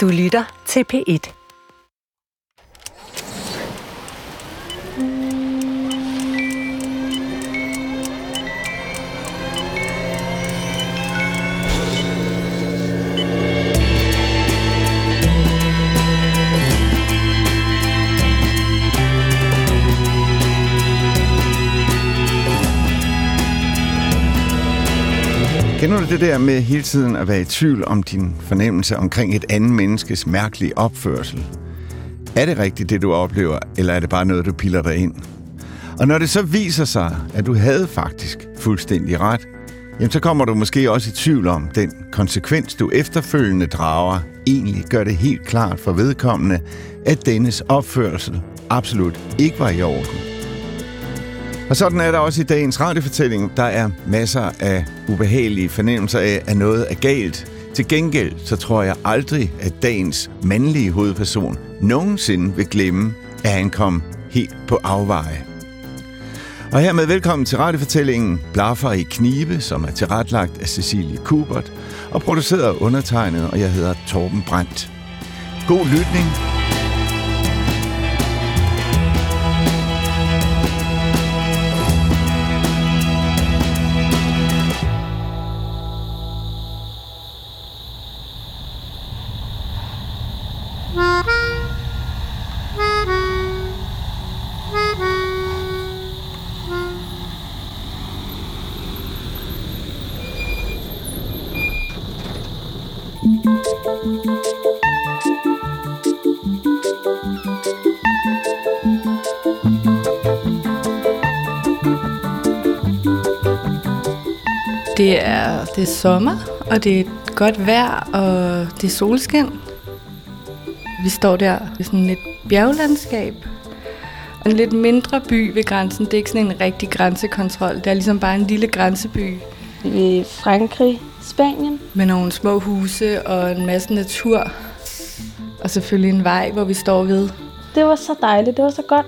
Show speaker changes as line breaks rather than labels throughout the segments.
Du lytter til P1.
Det der med hele tiden at være i tvivl om din fornemmelse omkring et andet menneskes mærkelige opførsel? Er det rigtigt, det du oplever, eller er det bare noget, du piller dig ind? Og når det så viser sig, at du havde faktisk fuldstændig ret, jamen så kommer du måske også i tvivl om, den konsekvens, du efterfølgende drager, egentlig gør det helt klart for vedkommende, at dennes opførsel absolut ikke var i orden. Og sådan er der også i dagens radiofortælling. Der er masser af ubehagelige fornemmelser af, at noget er galt. Til gengæld så tror jeg aldrig, at dagens mandlige hovedperson nogensinde vil glemme, at han kom helt på afveje. Og hermed velkommen til radiofortællingen Blaffer i Knibe, som er tilretlagt af Cecilie Kubert og produceret undertegnet, og jeg hedder Torben Brandt. God lytning.
Det er, det er sommer, og det er godt vejr, og det er solskin. Vi står der i sådan et bjerglandskab. En lidt mindre by ved grænsen. Det er ikke sådan en rigtig grænsekontrol. Det er ligesom bare en lille grænseby.
I Frankrig, Spanien.
Med nogle små huse og en masse natur. Og selvfølgelig en vej, hvor vi står ved.
Det var så dejligt. Det var så godt.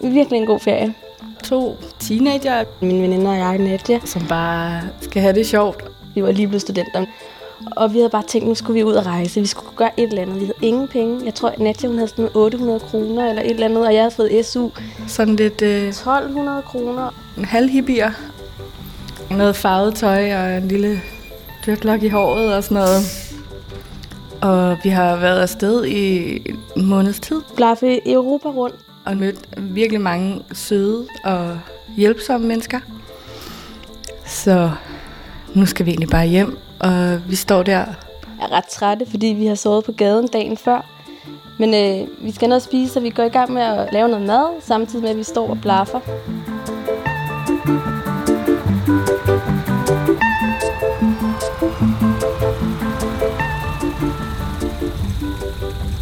Virkelig en god ferie.
To teenager,
Min veninde og jeg, Nadia,
som bare skal have det sjovt.
vi var lige blevet studenter. Og vi havde bare tænkt, nu skulle vi ud og rejse. Vi skulle gøre et eller andet. Vi havde ingen penge. Jeg tror, at Nadia hun havde sådan 800 kroner eller et eller andet, og jeg havde fået SU.
Sådan lidt øh,
1200 kroner.
en halvhippier. Noget farvet tøj og en lille dreadlock i håret og sådan noget. Og vi har været afsted i en måneds tid
Blaffe i Europa rundt.
og mødt virkelig mange søde og hjælpsomme mennesker. Så nu skal vi egentlig bare hjem, og vi står der.
er ret trætte, fordi vi har sovet på gaden dagen før. Men øh, vi skal noget spise, så vi går i gang med at lave noget mad, samtidig med, at vi står og blaffer.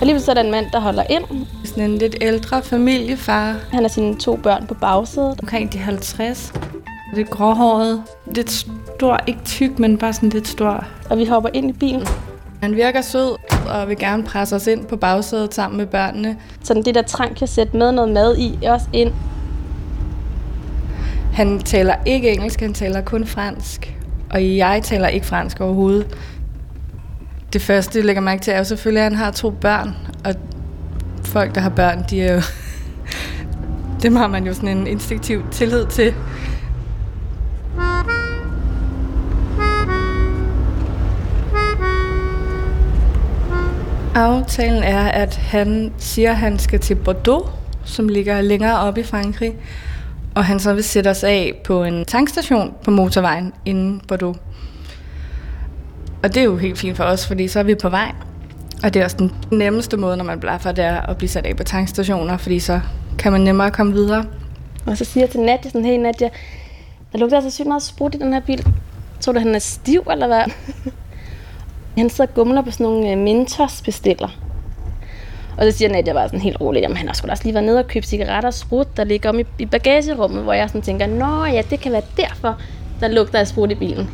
Og lige så er der en mand, der holder ind.
Sådan en lidt ældre familiefar,
Han har sine to børn på bagsædet.
omkring de 50. Lidt gråhåret, lidt stor, ikke tyk, men bare sådan lidt stor.
Og vi hopper ind i bilen.
Han virker sød og vil gerne presse os ind på bagsædet sammen med børnene.
Sådan det der trankasæt med noget mad i, også ind.
Han taler ikke engelsk, han taler kun fransk. Og jeg taler ikke fransk overhovedet. Det første, jeg lægger mærke til, er jo selvfølgelig, at han har to børn. Og folk, der har børn, de er jo... Dem har man jo sådan en instinktiv tillid til. Aftalen er, at han siger, at han skal til Bordeaux, som ligger længere oppe i Frankrig. Og han så vil sætte os af på en tankstation på motorvejen inden Bordeaux. Og det er jo helt fint for os, fordi så er vi på vej. Og det er også den nemmeste måde, når man blaffer, det er at blive sat af på tankstationer, fordi så kan man nemmere komme videre.
Og så siger jeg til Nadia sådan, hey Nadia, der lugter altså sygt meget sprut i den her bil. Tror du, han er stiv, eller hvad? han sidder og gumler på sådan nogle øh, Mentos-bestiller. Og så siger Nadia bare sådan helt roligt, jamen han har sgu da også lige været nede og købt cigaretter og sprut, der ligger om i, i bagagerummet, hvor jeg sådan tænker, nå ja, det kan være derfor, der lugter af sprut i bilen.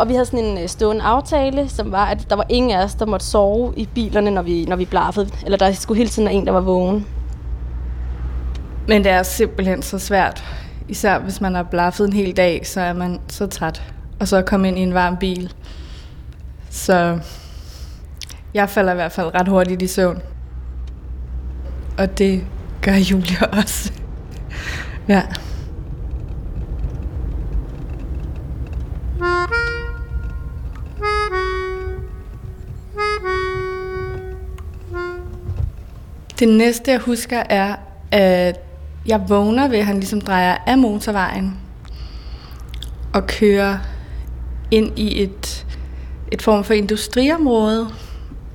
Og vi havde sådan en øh, stående aftale, som var, at der var ingen af os, der måtte sove i bilerne, når vi, når vi blaffede. Eller der skulle hele tiden være en, der var vågen.
Men det er simpelthen så svært. Især hvis man har blaffet en hel dag, så er man så træt. Og så at komme ind i en varm bil. Så jeg falder i hvert fald ret hurtigt i søvn. Og det gør Julia også. ja. Det næste, jeg husker, er, at jeg vågner ved, at han ligesom drejer af motorvejen og kører ind i et, et form for industriområde,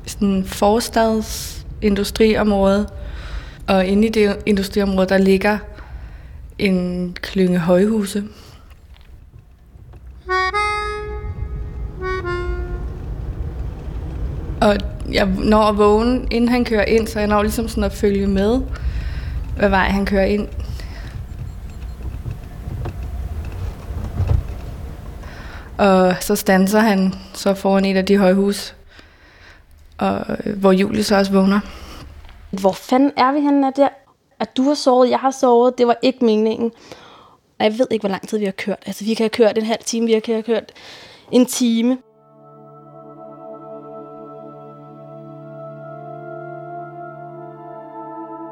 sådan en forstadsindustriområde. Og inde i det industriområde, der ligger en klynge højhuse. Og jeg når at vågne, inden han kører ind, så jeg når ligesom sådan at følge med, hvad vej han kører ind. Og så stanser han så foran et af de høje hus, og, øh, hvor Julie så også vågner.
Hvor fanden er vi henne der? At du har sovet, jeg har sovet, det var ikke meningen. Og jeg ved ikke, hvor lang tid vi har kørt. Altså, vi kan have kørt en halv time, vi kan have kørt en time.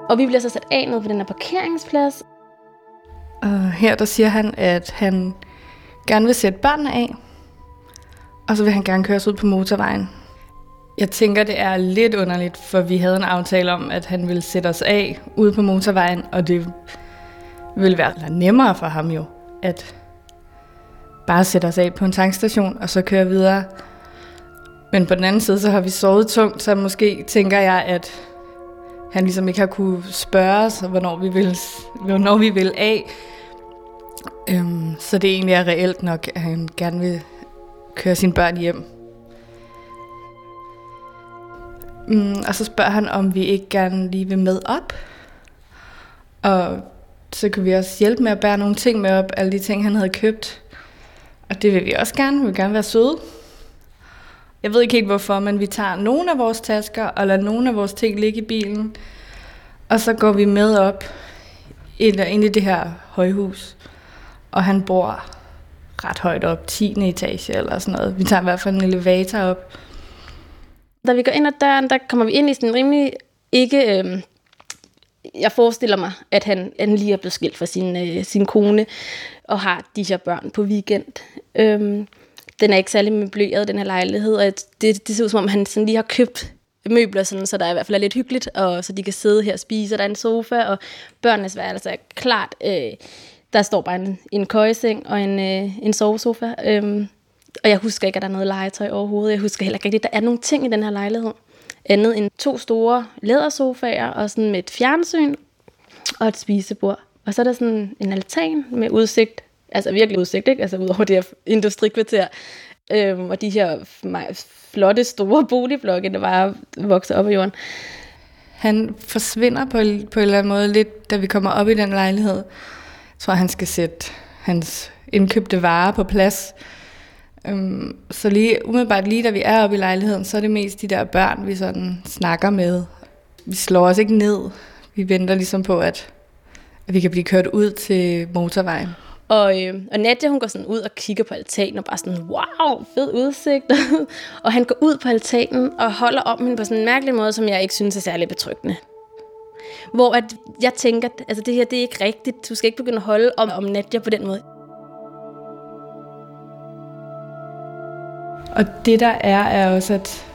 Og vi bliver så sat af ned på den her parkeringsplads.
Og her der siger han, at han gerne vil sætte børnene af, og så vil han gerne køre os ud på motorvejen. Jeg tænker, det er lidt underligt, for vi havde en aftale om, at han ville sætte os af ude på motorvejen, og det ville være nemmere for ham jo, at bare sætte os af på en tankstation, og så køre videre. Men på den anden side, så har vi sovet tungt, så måske tænker jeg, at han ligesom ikke har kunne spørge os, hvornår vi vil, hvornår vi vil af. Øhm, så det egentlig er reelt nok, at han gerne vil køre sine børn hjem. Mm, og så spørger han, om vi ikke gerne lige vil med op. Og så kan vi også hjælpe med at bære nogle ting med op, alle de ting, han havde købt. Og det vil vi også gerne. Vi vil gerne være søde. Jeg ved ikke helt hvorfor, men vi tager nogle af vores tasker og lader nogle af vores ting ligge i bilen. Og så går vi med op ind i det her højhus. Og han bor ret højt op, 10. etage eller sådan noget. Vi tager i hvert fald en elevator op.
Da vi går ind ad døren, der kommer vi ind i sådan en rimelig ikke... Øh, jeg forestiller mig, at han, han lige er blevet skilt fra sin, øh, sin kone og har de her børn på weekend. Øhm, den er ikke særlig møbleret, den her lejlighed, og det, det ser ud som om, han sådan lige har købt møbler, sådan, så der i hvert fald er lidt hyggeligt, og så de kan sidde her og spise, og der er en sofa, og børnenes værelse er altså klart, øh, der står bare en, en køjeseng og en, øh, en sovesofa, øh, og jeg husker ikke, at der er noget legetøj overhovedet, jeg husker heller ikke rigtigt, at der er nogle ting i den her lejlighed, andet end to store lædersofaer, og sådan med et fjernsyn, og et spisebord. Og så er der sådan en altan med udsigt altså virkelig udsigt, ikke? Altså ud over det her industrikvarter, øhm, og de her flotte, store boligblokke, der bare vokser op i jorden.
Han forsvinder på, på en eller anden måde lidt, da vi kommer op i den lejlighed. Jeg tror, han skal sætte hans indkøbte varer på plads. Øhm, så lige, umiddelbart lige da vi er oppe i lejligheden, så er det mest de der børn, vi sådan snakker med. Vi slår os ikke ned. Vi venter ligesom på, at, at vi kan blive kørt ud til motorvejen.
Og, øh, og Nadia, hun går sådan ud og kigger på altanen og bare sådan, wow, fed udsigt. og han går ud på altanen og holder om hende på sådan en mærkelig måde, som jeg ikke synes er særlig betryggende. Hvor at jeg tænker, at altså, det her det er ikke rigtigt. Du skal ikke begynde at holde om, om Nadia på den måde.
Og det der er, er også, at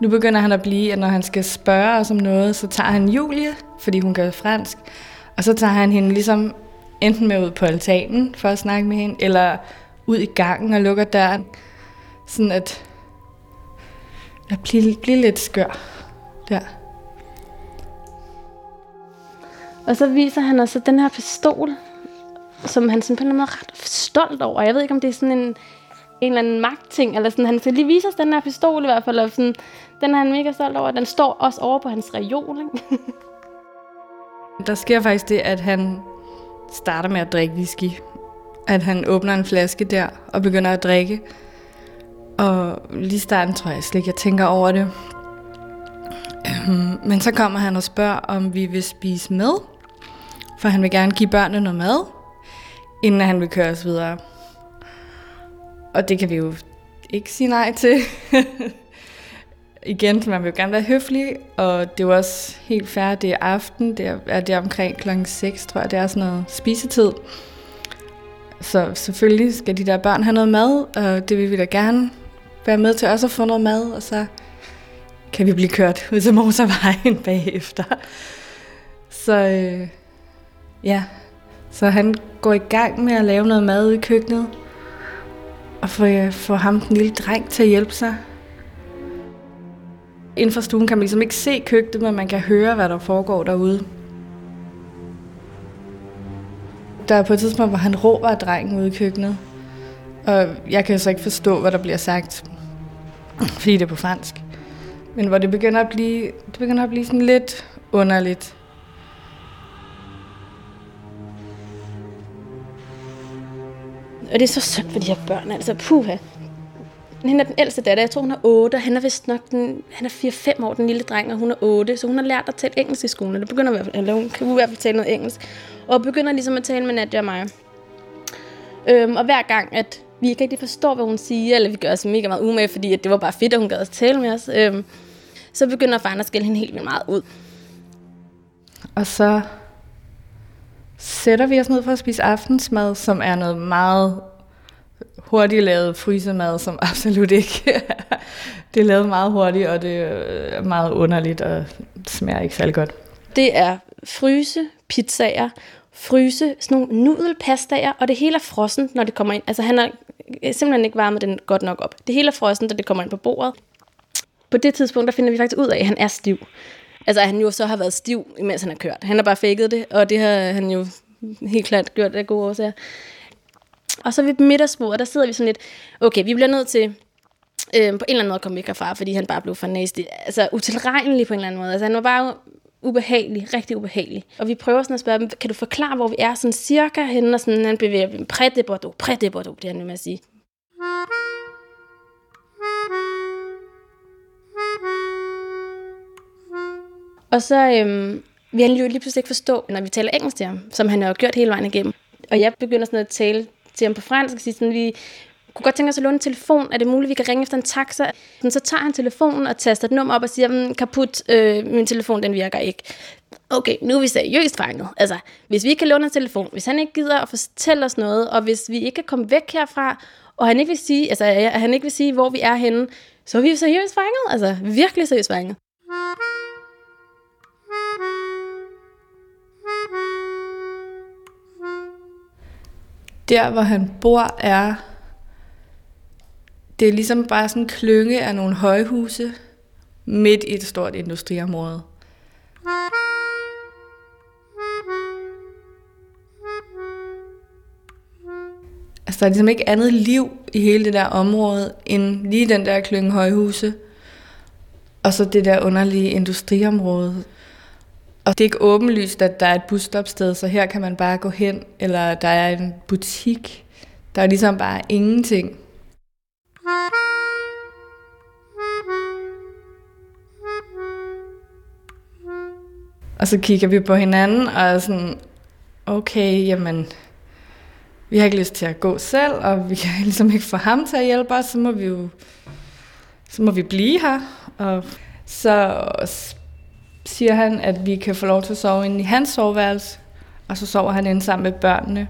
nu begynder han at blive, at når han skal spørge os om noget, så tager han Julie, fordi hun gør fransk, og så tager han hende ligesom enten med ud på altanen for at snakke med hende, eller ud i gangen og lukker døren. Sådan at jeg bliver, bliver lidt skør der.
Og så viser han også den her pistol, som han sådan på en måde ret stolt over. Jeg ved ikke, om det er sådan en, en eller anden magtting, eller sådan, han skal lige vise os den her pistol i hvert fald, og sådan, den er han mega stolt over. Den står også over på hans reol, ikke?
Der sker faktisk det, at han starter med at drikke whisky. At han åbner en flaske der og begynder at drikke. Og lige starten tror jeg slet ikke, jeg tænker over det. Øhm, men så kommer han og spørger, om vi vil spise med. for han vil gerne give børnene noget mad, inden han vil køre os videre. Og det kan vi jo ikke sige nej til. Igen, man vil jo gerne være høflig, og det er jo også helt færdigt, det er aften, det er, er omkring klokken 6, tror jeg, det er sådan noget spisetid. Så selvfølgelig skal de der børn have noget mad, og det vil vi da gerne være med til også at få noget mad, og så kan vi blive kørt ud til motorvejen bagefter. Så øh, ja, så han går i gang med at lave noget mad i køkkenet, og får, øh, får ham, den lille dreng, til at hjælpe sig. Inden for stuen kan man ligesom ikke se køkkenet, men man kan høre, hvad der foregår derude. Der er på et tidspunkt, hvor han råber af drengen ude i køkkenet. Og jeg kan så ikke forstå, hvad der bliver sagt, fordi det er på fransk. Men hvor det begynder at blive, det begynder at blive sådan lidt underligt.
Og det er så synd for de her børn, altså puha. Hende er den ældste datter, jeg tror hun er 8, og han er vist nok den, han er 4-5 år, den lille dreng, og hun er 8, så hun har lært at tale engelsk i skolen, eller begynder i hvert fald, eller hun kan i hvert fald tale noget engelsk, og begynder ligesom at tale med Nadia og mig. Øhm, og hver gang, at vi ikke rigtig forstår, hvad hun siger, eller vi gør os mega meget umage, fordi at det var bare fedt, at hun gad at tale med os, øhm, så begynder faren at skælde hende helt vildt meget ud.
Og så sætter vi os ned for at spise aftensmad, som er noget meget hurtigt lavet frysemad, som absolut ikke det er lavet meget hurtigt, og det er meget underligt, og smager ikke særlig godt.
Det er fryse pizzaer, fryse sådan nogle nudelpastaer, og det hele er frossen, når det kommer ind. Altså han har simpelthen ikke varmet den godt nok op. Det hele er frossen, da det kommer ind på bordet. På det tidspunkt, der finder vi faktisk ud af, at han er stiv. Altså at han jo så har været stiv, imens han har kørt. Han har bare faked det, og det har han jo helt klart gjort af gode årsager. Og så ved middagsbordet, der sidder vi sådan lidt, okay, vi bliver nødt til øh, på en eller anden måde at komme væk herfra, fordi han bare blev for nasty. Altså utilregnelig på en eller anden måde. Altså han var bare ubehagelig, rigtig ubehagelig. Og vi prøver sådan at spørge dem, kan du forklare, hvor vi er sådan cirka henne, og sådan, han bevæger dem, près de Bordeaux, près de Bordeaux, det er han med at sige. Og så øhm, vil han jo lige pludselig ikke forstå, når vi taler engelsk til ham, som han har gjort hele vejen igennem. Og jeg begynder sådan at tale til ham på fransk og sige sådan, vi kunne godt tænke os at låne en telefon. Er det muligt, vi kan ringe efter en taxa? Så tager han telefonen og taster et nummer op og siger, mm, kaput, øh, min telefon den virker ikke. Okay, nu er vi seriøst fanget. Altså, hvis vi ikke kan låne en telefon, hvis han ikke gider at fortælle os noget, og hvis vi ikke kan komme væk herfra, og han ikke vil sige, altså, han ikke vil sige, hvor vi er henne, så er vi seriøst fanget. Altså, virkelig seriøst fanget.
Der, hvor han bor, er... Det er ligesom bare sådan en klynge af nogle højhuse midt i et stort industriområde. Altså, der er ligesom ikke andet liv i hele det der område, end lige den der klynge højhuse. Og så det der underlige industriområde, og det er ikke åbenlyst, at der er et busstopsted, så her kan man bare gå hen, eller der er en butik. Der er ligesom bare ingenting. Og så kigger vi på hinanden og er sådan, okay, jamen, vi har ikke lyst til at gå selv, og vi kan ligesom ikke få ham til at hjælpe os, så må vi jo så må vi blive her. Og så siger han, at vi kan få lov til at sove inde i hans soveværelse, og så sover han inde sammen med børnene.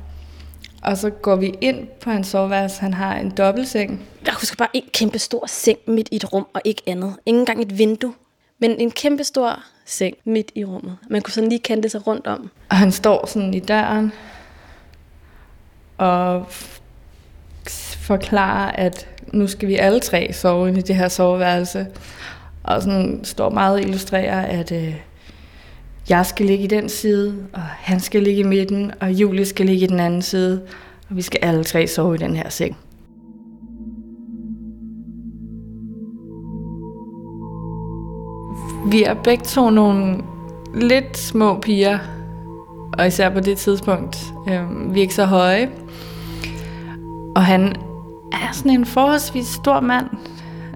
Og så går vi ind på hans soveværelse. Han har en dobbeltseng.
Jeg husker bare en kæmpe stor seng midt i et rum, og ikke andet. Ingen engang et vindue. Men en kæmpe stor seng midt i rummet. Man kunne sådan lige kende sig rundt om.
Og han står sådan i døren og forklarer, at nu skal vi alle tre sove i det her soveværelse og sådan står meget og illustrerer, at øh, jeg skal ligge i den side, og han skal ligge i midten, og Julie skal ligge i den anden side, og vi skal alle tre sove i den her seng. Vi er begge to nogle lidt små piger, og især på det tidspunkt. Øh, vi er ikke så høje. Og han er sådan en forholdsvis stor mand.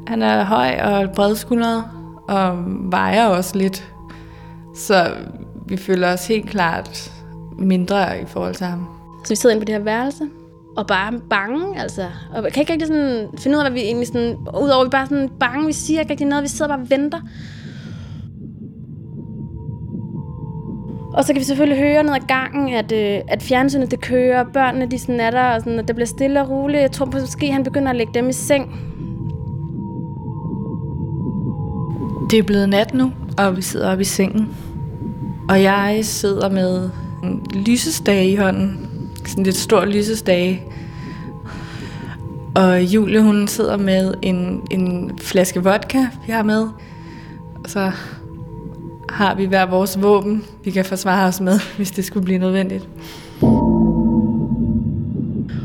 Han er høj og bredskuldret, og vejer også lidt. Så vi føler os helt klart mindre i forhold til ham.
Så vi sidder inde på det her værelse, og bare bange, altså. Og kan ikke rigtig sådan finde ud af, hvad vi egentlig sådan... Udover vi bare sådan bange, vi siger ikke rigtig noget, vi sidder bare og venter. Og så kan vi selvfølgelig høre ned ad gangen, at, øh, at fjernsynet det kører, børnene de sådan er der, og sådan, at det bliver stille og roligt. Jeg tror måske, han begynder at lægge dem i seng.
Det er blevet nat nu, og vi sidder oppe i sengen. Og jeg sidder med en lysestage i hånden. Sådan lidt stor lysestage. Og Julie, hun sidder med en, en flaske vodka, vi har med. Og så har vi hver vores våben, vi kan forsvare os med, hvis det skulle blive nødvendigt.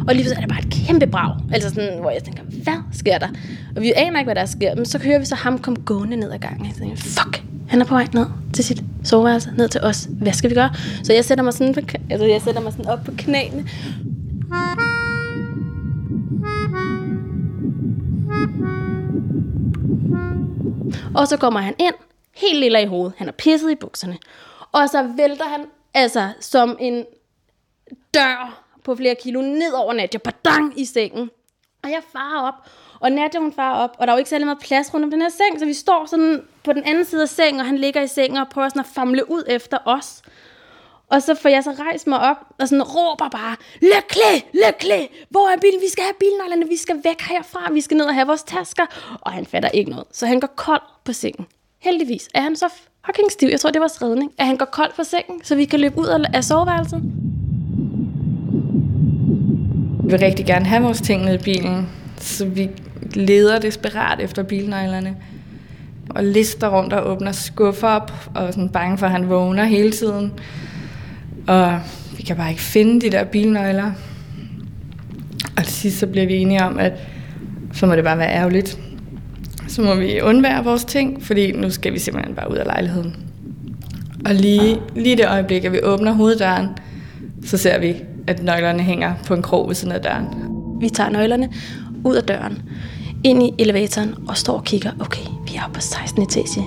Og lige så er det bare et kæmpe brag. Altså sådan, hvor jeg tænker, hvad sker der? Og vi aner ikke, hvad der sker. Men så hører vi så ham komme gående ned ad gangen. Jeg tænker, fuck, han er på vej ned til sit soveværelse, ned til os. Hvad skal vi gøre? Så jeg sætter mig sådan, på, altså jeg sætter mig sådan op på knæene. Og så kommer han ind, helt lille i hovedet. Han er pisset i bukserne. Og så vælter han, altså som en dør på flere kilo, ned over Nadia, badang i sengen. Og jeg farer op, og Nadia hun farer op, og der er jo ikke særlig meget plads rundt om den her seng, så vi står sådan på den anden side af sengen, og han ligger i sengen og prøver sådan at famle ud efter os. Og så får jeg så rejst mig op og sådan råber bare, Lykke, lykke, hvor er bilen? Vi skal have bilnøglerne, vi skal væk herfra, vi skal ned og have vores tasker. Og han fatter ikke noget, så han går kold på sengen. Heldigvis er han så fucking stiv, jeg tror det var redning, at han går kold på sengen, så vi kan løbe ud af soveværelset.
Vi vil rigtig gerne have vores ting ned i bilen, så vi leder desperat efter bilnøglerne. Og lister rundt og åbner skuffer op, og er sådan bange for, at han vågner hele tiden. Og vi kan bare ikke finde de der bilnøgler. Og til sidst så bliver vi enige om, at så må det bare være ærgerligt. Så må vi undvære vores ting, fordi nu skal vi simpelthen bare ud af lejligheden. Og lige, lige det øjeblik, at vi åbner hoveddøren, så ser vi, at nøglerne hænger på en krog ved siden af døren.
Vi tager nøglerne ud af døren, ind i elevatoren og står og kigger. Okay, vi er oppe på 16. etage.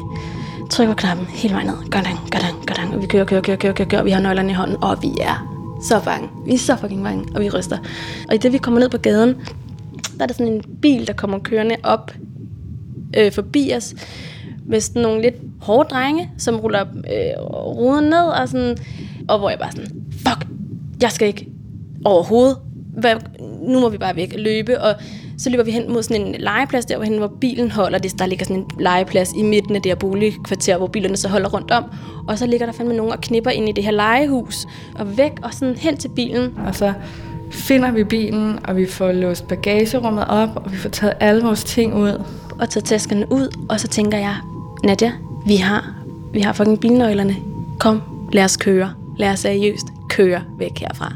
Trykker på knappen hele vejen ned. Godang, godang, godang. Og vi kører, kører, kører, kører, kører, kører. Vi har nøglerne i hånden, og vi er så bange. Vi er så fucking bange, og vi ryster. Og i det, vi kommer ned på gaden, der er der sådan en bil, der kommer kørende op øh, forbi os med sådan nogle lidt hårde drenge, som ruller øh, ruden ned, og, sådan, og hvor jeg bare sådan, fuck, jeg skal ikke overhovedet. Hvad, nu må vi bare væk løbe, og så løber vi hen mod sådan en legeplads, der hvor, hen, hvor bilen holder. Det, der ligger sådan en legeplads i midten af det her boligkvarter, hvor bilerne så holder rundt om. Og så ligger der fandme nogen og knipper ind i det her legehus, og væk og sådan hen til bilen.
Og så finder vi bilen, og vi får låst bagagerummet op, og vi får taget alle vores ting ud.
Og taget taskerne ud, og så tænker jeg, Nadia, vi har, vi har fucking bilnøglerne. Kom, lad os køre. Lad os seriøst køre væk herfra.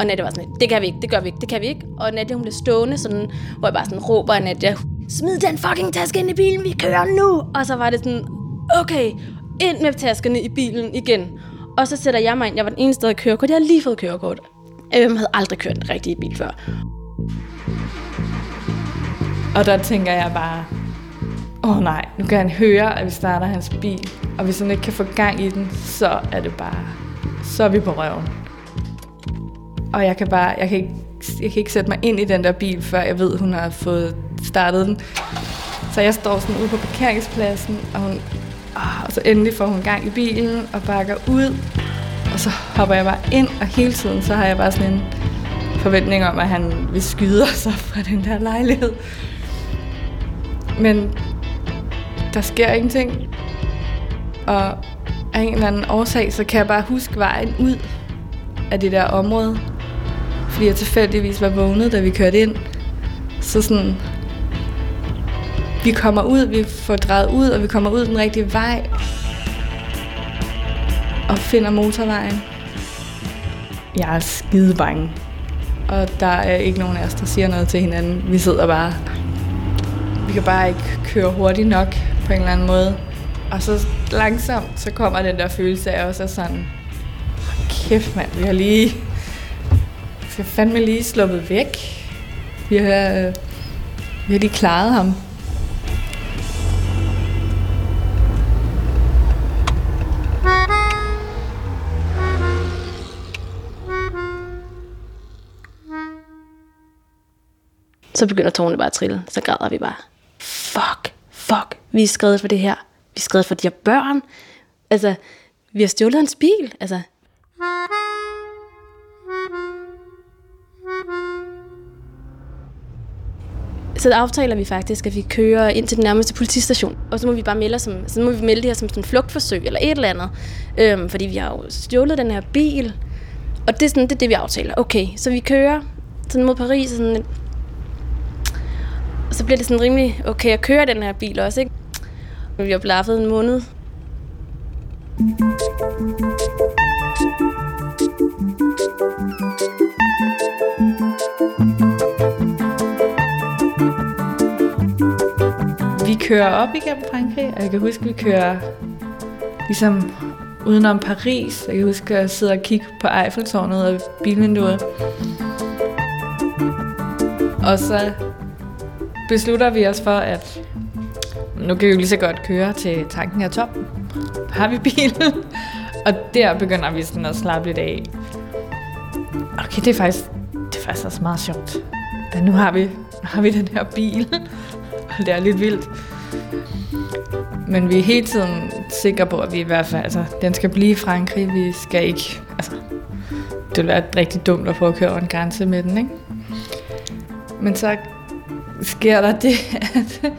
Og Nadia var sådan, det kan vi ikke, det gør vi ikke, det kan vi ikke. Og Nadia hun blev stående, sådan, hvor jeg bare sådan råber af Nadia, smid den fucking taske ind i bilen, vi kører nu! Og så var det sådan, okay, ind med taskerne i bilen igen. Og så sætter jeg mig ind, jeg var den eneste, der havde kørekort, jeg havde lige fået kørekort. Øh, jeg havde aldrig kørt en rigtig bil før.
Og der tænker jeg bare, åh oh nej, nu kan han høre, at vi starter hans bil. Og hvis han ikke kan få gang i den, så er det bare, så er vi på røven. Og jeg kan bare, jeg kan ikke, jeg kan ikke sætte mig ind i den der bil, før jeg ved, hun har fået startet den. Så jeg står sådan ude på parkeringspladsen, og, hun, ah, og så endelig får hun gang i bilen og bakker ud. Og så hopper jeg bare ind, og hele tiden så har jeg bare sådan en forventning om, at han vil skyde sig fra den der lejlighed. Men der sker ingenting. Og af en eller anden årsag, så kan jeg bare huske vejen ud af det der område. Fordi jeg tilfældigvis var vågnet, da vi kørte ind. Så sådan... Vi kommer ud, vi får drejet ud, og vi kommer ud den rigtige vej. Og finder motorvejen. Jeg er skide bange. Og der er ikke nogen af os, der siger noget til hinanden. Vi sidder bare vi kan bare ikke køre hurtigt nok på en eller anden måde. Og så langsomt, så kommer den der følelse af også sådan, kæft mand, vi har lige, vi har fandme lige sluppet væk. Vi har, vi har lige klaret ham.
Så begynder tårne bare at trille. Så græder vi bare. Fuck, fuck, vi er skrevet for det her. Vi er skrevet for de her børn. Altså, vi har stjålet hans bil. Altså, så aftaler vi faktisk, at vi kører ind til den nærmeste politistation. Og så må vi bare melde, som, så må vi melde det her som sådan en flugtforsøg eller et eller andet. Øhm, fordi vi har jo stjålet den her bil. Og det er, sådan, det er det, vi aftaler. Okay, så vi kører sådan mod Paris. Og sådan, og så bliver det sådan rimelig okay at køre den her bil også, ikke? Vi har blaffet en måned.
Vi kører op igennem Frankrig, og jeg kan huske, at vi kører ligesom udenom Paris. Jeg kan huske, at jeg sidder og kigger på Eiffeltårnet og bilvinduet. Og så beslutter vi os for, at nu kan vi jo lige så godt køre til tanken er tom. Har vi bilen? Og der begynder vi sådan at slappe lidt af. Okay, det er faktisk, det er faktisk også meget sjovt. Da nu har vi, nu har vi den her bil. Og det er lidt vildt. Men vi er hele tiden sikre på, at vi i hvert fald, altså, den skal blive i Frankrig. Vi skal ikke, altså, det ville være rigtig dumt at prøve at køre over en grænse med den, ikke? Men så sker der det, at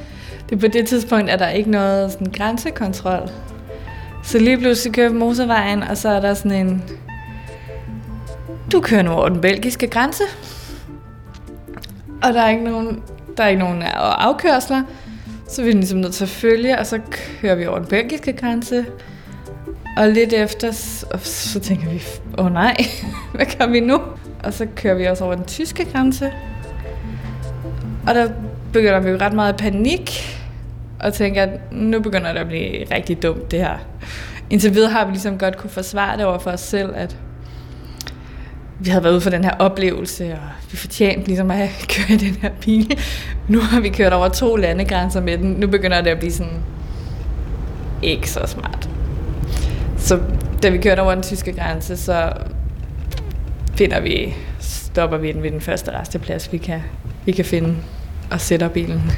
det på det tidspunkt er der ikke noget sådan grænsekontrol. Så lige pludselig kører vi motorvejen, og så er der sådan en... Du kører nu over den belgiske grænse. Og der er ikke nogen, der er ikke nogen afkørsler. Så vi er ligesom nødt til at følge, og så kører vi over den belgiske grænse. Og lidt efter, så tænker vi, åh oh, nej, hvad gør vi nu? Og så kører vi også over den tyske grænse. Og der begynder vi ret meget panik, og tænker, at nu begynder det at blive rigtig dumt det her. Indtil videre har vi ligesom godt kunne forsvare det over for os selv, at vi havde været ude for den her oplevelse, og vi fortjente ligesom at køre i den her bil. Nu har vi kørt over to landegrænser med den. Nu begynder det at blive sådan ikke så smart. Så da vi kørte over den tyske grænse, så finder vi, stopper vi den ved den første resteplads, vi kan, vi kan finde, og sætter bilen.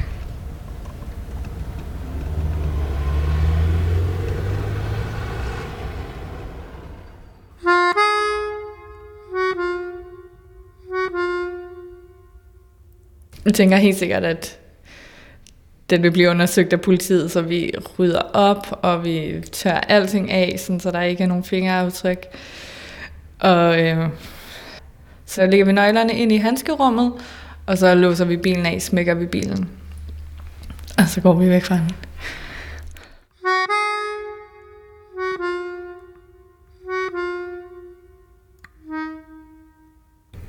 Jeg tænker helt sikkert, at den vil blive undersøgt af politiet, så vi rydder op, og vi tør alting af, sådan, så der ikke er nogen fingeraftryk. Og øh, så lægger vi nøglerne ind i handskerummet, og så låser vi bilen af, smækker vi bilen. Og så går vi væk fra den.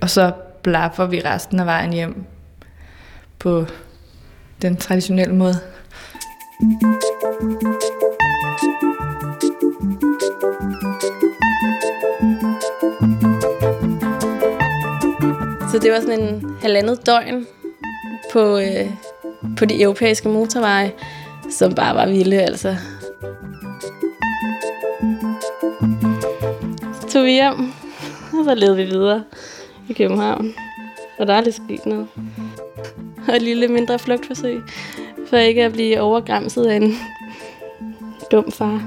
Og så blaffer vi resten af vejen hjem på den traditionelle måde.
Så det var sådan en halvandet døgn på, øh, på de europæiske motorveje, som bare var vilde, altså. Så tog vi hjem, og så levede vi videre i København. Og der er aldrig sket noget og et lille mindre flugtforsøg, for ikke at blive overgræmset af en dum far.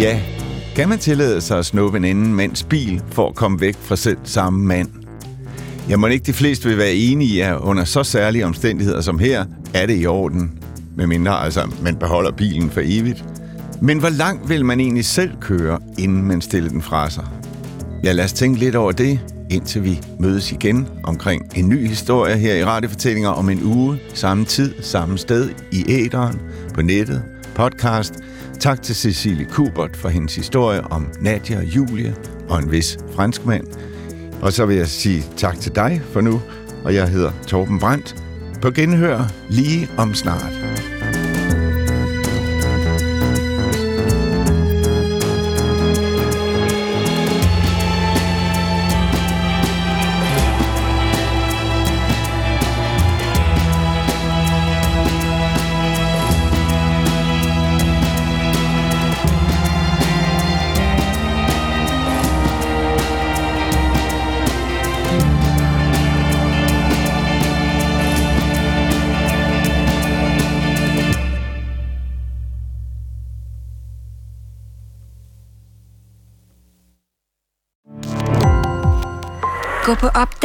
Ja, kan man tillade sig at snuppe en anden mands bil for at komme væk fra selv samme mand? Jeg må ikke de fleste vil være enige i, at under så særlige omstændigheder som her, er det i orden. Med mindre altså, man beholder bilen for evigt. Men hvor langt vil man egentlig selv køre, inden man stiller den fra sig? Ja, lad os tænke lidt over det, indtil vi mødes igen omkring en ny historie her i Radiofortællinger om en uge, samme tid, samme sted, i æderen, på nettet, podcast – Tak til Cecilie Kubert for hendes historie om Nadia og Julie og en vis franskmand. Og så vil jeg sige tak til dig for nu, og jeg hedder Torben Brandt. På genhør lige om snart.